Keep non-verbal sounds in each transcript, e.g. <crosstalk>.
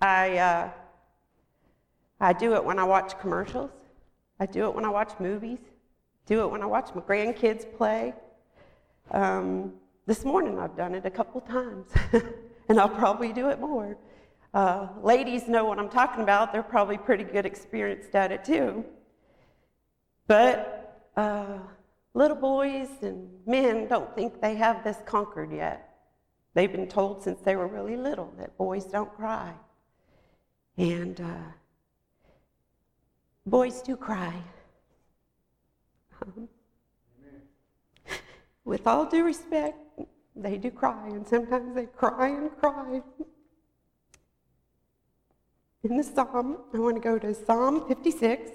I, uh, I do it when I watch commercials. I do it when I watch movies. Do it when I watch my grandkids play. Um, this morning I've done it a couple times, <laughs> and I'll probably do it more. Uh, ladies know what I'm talking about. They're probably pretty good experienced at it too. But uh, little boys and men don't think they have this conquered yet. They've been told since they were really little that boys don't cry. And uh, boys do cry. Um, with all due respect, they do cry, and sometimes they cry and cry. In the psalm, I want to go to Psalm 56.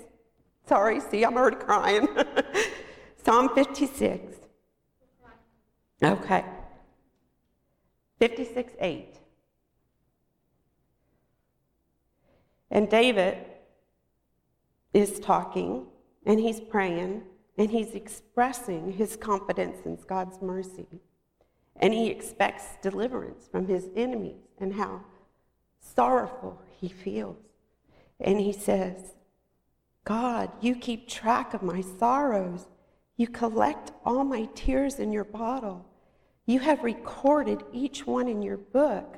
Sorry, see, I'm already crying. <laughs> Psalm 56. Okay. 56 8. And David is talking and he's praying and he's expressing his confidence in God's mercy. And he expects deliverance from his enemies and how sorrowful he feels. And he says, God, you keep track of my sorrows. You collect all my tears in your bottle. You have recorded each one in your book.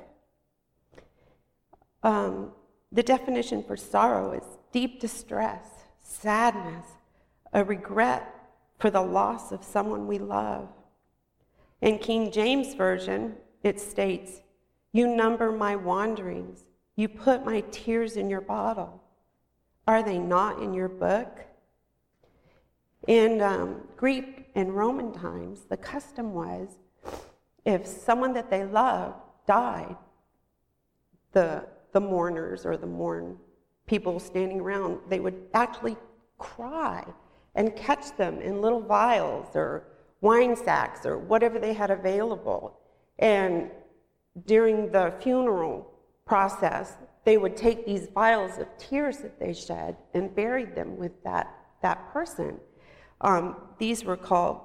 Um, the definition for sorrow is deep distress, sadness, a regret for the loss of someone we love. In King James Version, it states, You number my wanderings, you put my tears in your bottle. Are they not in your book? In um, Greek and Roman times, the custom was if someone that they loved died, the, the mourners or the mourn people standing around, they would actually cry and catch them in little vials or wine sacks or whatever they had available. And during the funeral process, they would take these vials of tears that they shed and buried them with that, that person. Um, these were called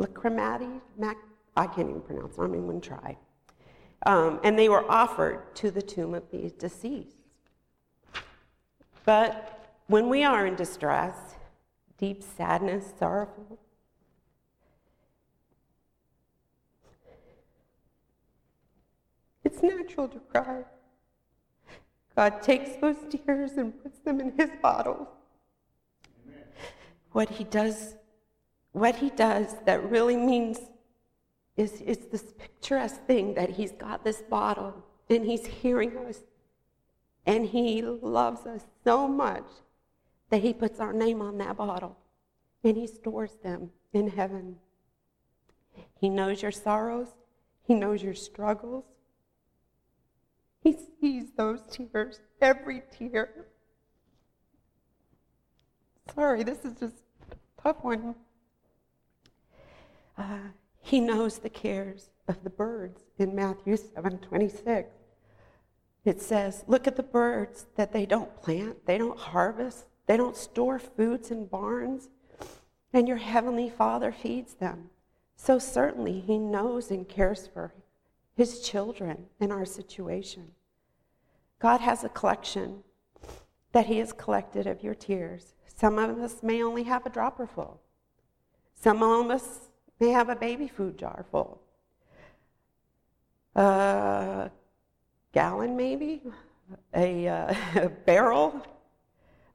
lacrimati. Mac- I can't even pronounce them, I'm going to try. Um, and they were offered to the tomb of the deceased. But when we are in distress, deep sadness, sorrowful. It's natural to cry. God takes those tears and puts them in his bottle. Amen. What he does, what he does that really means is, is this picturesque thing that he's got this bottle and he's hearing us and he loves us so much that he puts our name on that bottle and he stores them in heaven. He knows your sorrows, he knows your struggles. He sees those tears, every tear. Sorry, this is just a tough one. Uh, he knows the cares of the birds in Matthew 7 26. It says, Look at the birds that they don't plant, they don't harvest, they don't store foods in barns, and your heavenly Father feeds them. So certainly He knows and cares for His children in our situation. God has a collection that He has collected of your tears. Some of us may only have a dropper full. Some of us may have a baby food jar full. A gallon, maybe, a, uh, <laughs> a barrel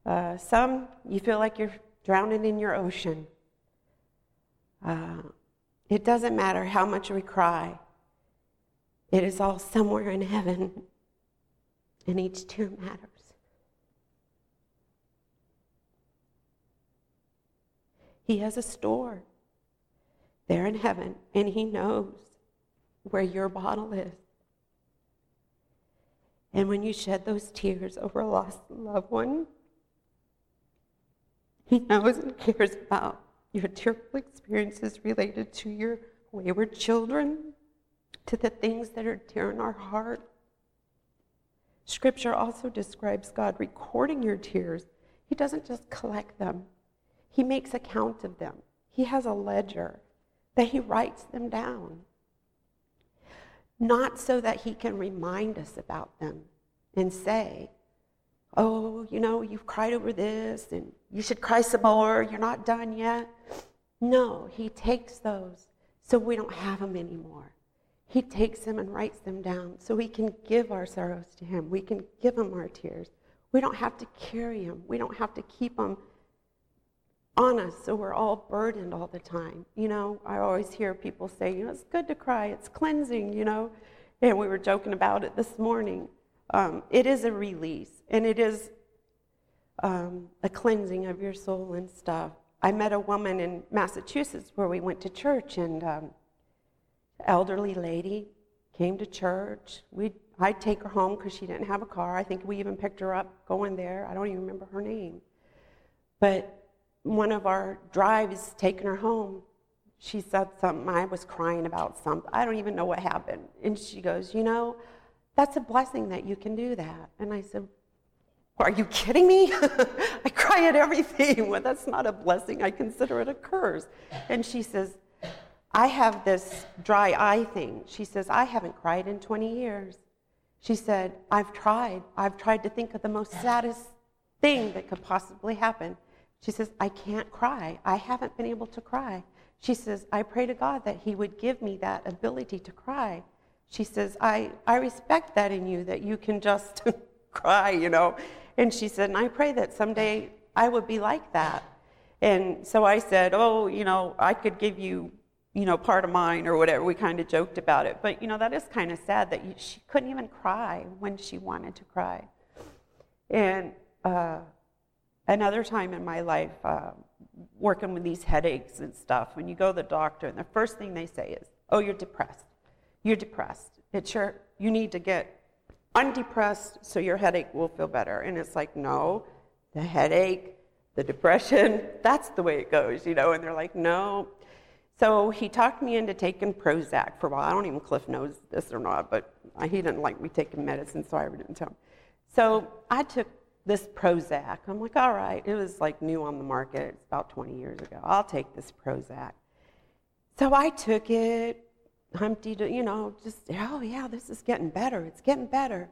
uh, some, you feel like you're drowning in your ocean. Uh, it doesn't matter how much we cry, it is all somewhere in heaven, <laughs> and each tear matters. He has a store there in heaven, and He knows where your bottle is. And when you shed those tears over a lost loved one, he knows and cares about your tearful experiences related to your wayward children, to the things that are dear in our heart. Scripture also describes God recording your tears. He doesn't just collect them, He makes account of them. He has a ledger that He writes them down. Not so that He can remind us about them, and say, oh, you know, you've cried over this and you should cry some more. You're not done yet. No, he takes those so we don't have them anymore. He takes them and writes them down so we can give our sorrows to him. We can give him our tears. We don't have to carry them. We don't have to keep them on us so we're all burdened all the time. You know, I always hear people say, you know, it's good to cry, it's cleansing, you know. And we were joking about it this morning. Um, it is a release, and it is um, a cleansing of your soul and stuff. I met a woman in Massachusetts where we went to church, and um, elderly lady came to church. We I'd take her home because she didn't have a car. I think we even picked her up going there. I don't even remember her name. But one of our drives taking her home, she said something. I was crying about something. I don't even know what happened. And she goes, You know, that's a blessing that you can do that. And I said, Are you kidding me? <laughs> I cry at everything. <laughs> well, that's not a blessing. I consider it a curse. And she says, I have this dry eye thing. She says, I haven't cried in 20 years. She said, I've tried. I've tried to think of the most saddest thing that could possibly happen. She says, I can't cry. I haven't been able to cry. She says, I pray to God that He would give me that ability to cry. She says, I, I respect that in you, that you can just <laughs> cry, you know. And she said, and I pray that someday I would be like that. And so I said, oh, you know, I could give you, you know, part of mine or whatever. We kind of joked about it. But, you know, that is kind of sad that you, she couldn't even cry when she wanted to cry. And, uh, another time in my life, uh, working with these headaches and stuff, when you go to the doctor, and the first thing they say is, "Oh, you're depressed. You're depressed. It's your you need to get undepressed so your headache will feel better." And it's like, no, the headache, the depression, <laughs> that's the way it goes, you know. And they're like, no. So he talked me into taking Prozac for a while. I don't even Cliff knows this or not, but he didn't like me taking medicine, so I didn't tell him. So I took this Prozac. I'm like, all right, it was like new on the market. It's about 20 years ago. I'll take this Prozac. So I took it, Humpty, you know, just, oh yeah, this is getting better. It's getting better.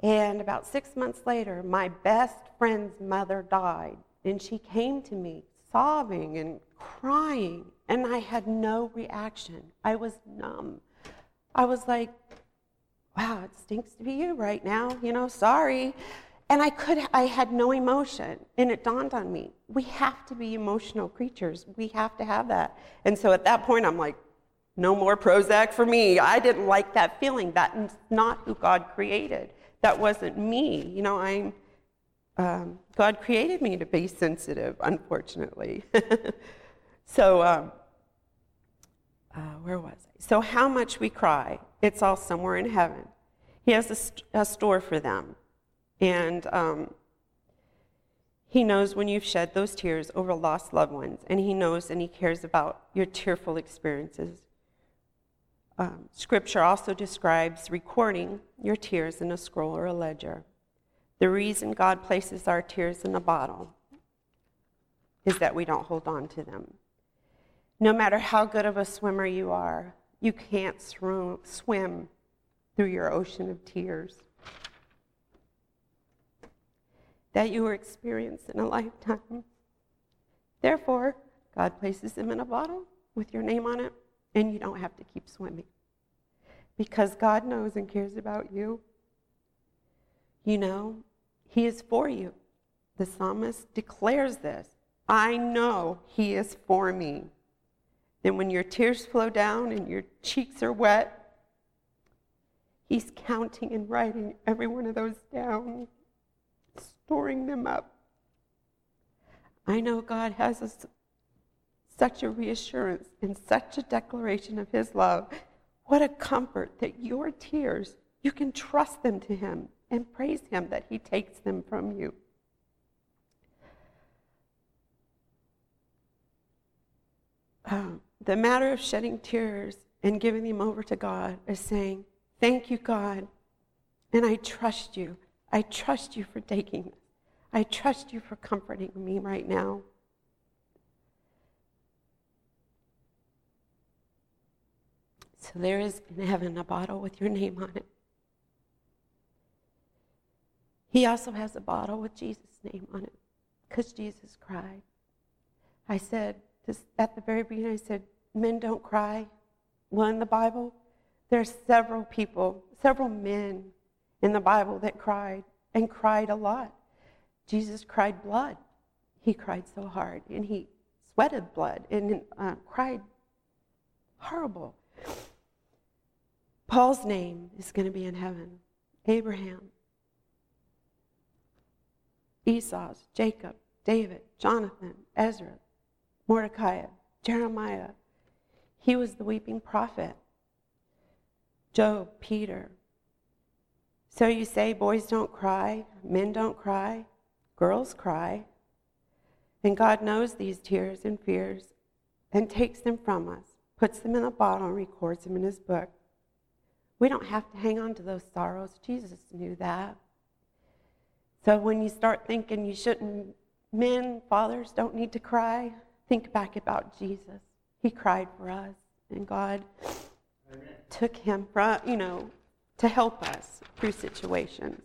And about six months later, my best friend's mother died. And she came to me sobbing and crying. And I had no reaction. I was numb. I was like, wow, it stinks to be you right now. You know, sorry. And I could I had no emotion. And it dawned on me, we have to be emotional creatures. We have to have that. And so at that point I'm like, no more Prozac for me. I didn't like that feeling. That's not who God created. That wasn't me. You know, I'm um, God created me to be sensitive, unfortunately. <laughs> so, um, uh, where was I? So, how much we cry, it's all somewhere in heaven. He has a, st- a store for them. And um, He knows when you've shed those tears over lost loved ones, and He knows and He cares about your tearful experiences. Um, scripture also describes recording your tears in a scroll or a ledger. The reason God places our tears in a bottle is that we don't hold on to them. No matter how good of a swimmer you are, you can't swim through your ocean of tears that you will experience in a lifetime. Therefore, God places them in a bottle with your name on it, and you don't have to keep swimming. Because God knows and cares about you. You know, He is for you. The psalmist declares this I know He is for me. Then, when your tears flow down and your cheeks are wet, He's counting and writing every one of those down storing them up. I know God has such a reassurance and such a declaration of His love. What a comfort that your tears, you can trust them to Him and praise Him that He takes them from you. Um, the matter of shedding tears and giving them over to God is saying, Thank you, God, and I trust you. I trust you for taking this. I trust you for comforting me right now. So there is in heaven a bottle with your name on it. He also has a bottle with Jesus' name on it because Jesus cried. I said, at the very beginning, I said, men don't cry. Well, in the Bible, there are several people, several men in the Bible that cried and cried a lot. Jesus cried blood. He cried so hard, and he sweated blood and uh, cried horrible. Paul's name is going to be in heaven. Abraham, Esau's, Jacob, David, Jonathan, Ezra, Mordecai, Jeremiah. He was the weeping prophet. Job, Peter. So you say boys don't cry, men don't cry, girls cry. And God knows these tears and fears and takes them from us, puts them in a bottle, and records them in His book. We don't have to hang on to those sorrows. Jesus knew that. So when you start thinking you shouldn't, men, fathers don't need to cry, think back about Jesus. He cried for us, and God Amen. took him from, you know, to help us through situations.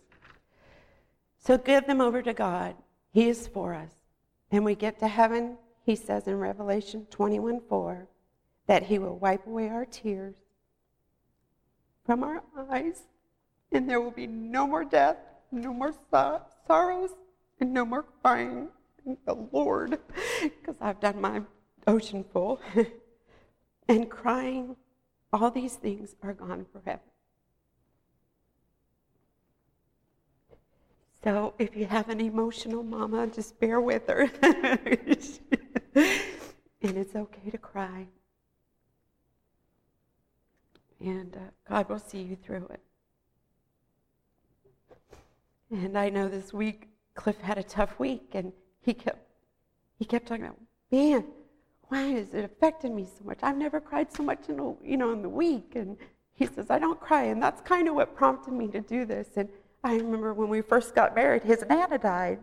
So give them over to God. He is for us. And we get to heaven, he says in Revelation 21 4, that he will wipe away our tears from our eyes, and there will be no more death, no more so- sorrows, and no more crying. Thank the Lord, because I've done my ocean full. <laughs> and crying, all these things are gone forever. So if you have an emotional mama, just bear with her. <laughs> and it's okay to cry. And uh, God will see you through it. And I know this week Cliff had a tough week, and he kept he kept talking about, man, why is it affecting me so much? I've never cried so much in a, you know in the week. And he says I don't cry, and that's kind of what prompted me to do this. And I remember when we first got married, his nana died,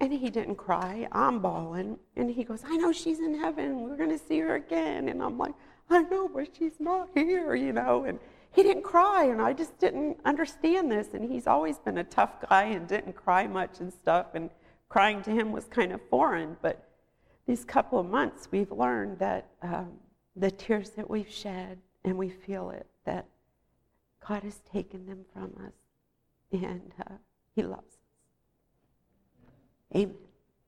and he didn't cry. I'm bawling, and he goes, I know she's in heaven. We're going to see her again. And I'm like, I know, but she's not here, you know. And he didn't cry, and I just didn't understand this. And he's always been a tough guy and didn't cry much and stuff. And crying to him was kind of foreign. But these couple of months, we've learned that um, the tears that we've shed, and we feel it, that God has taken them from us, and uh, He loves us. Amen.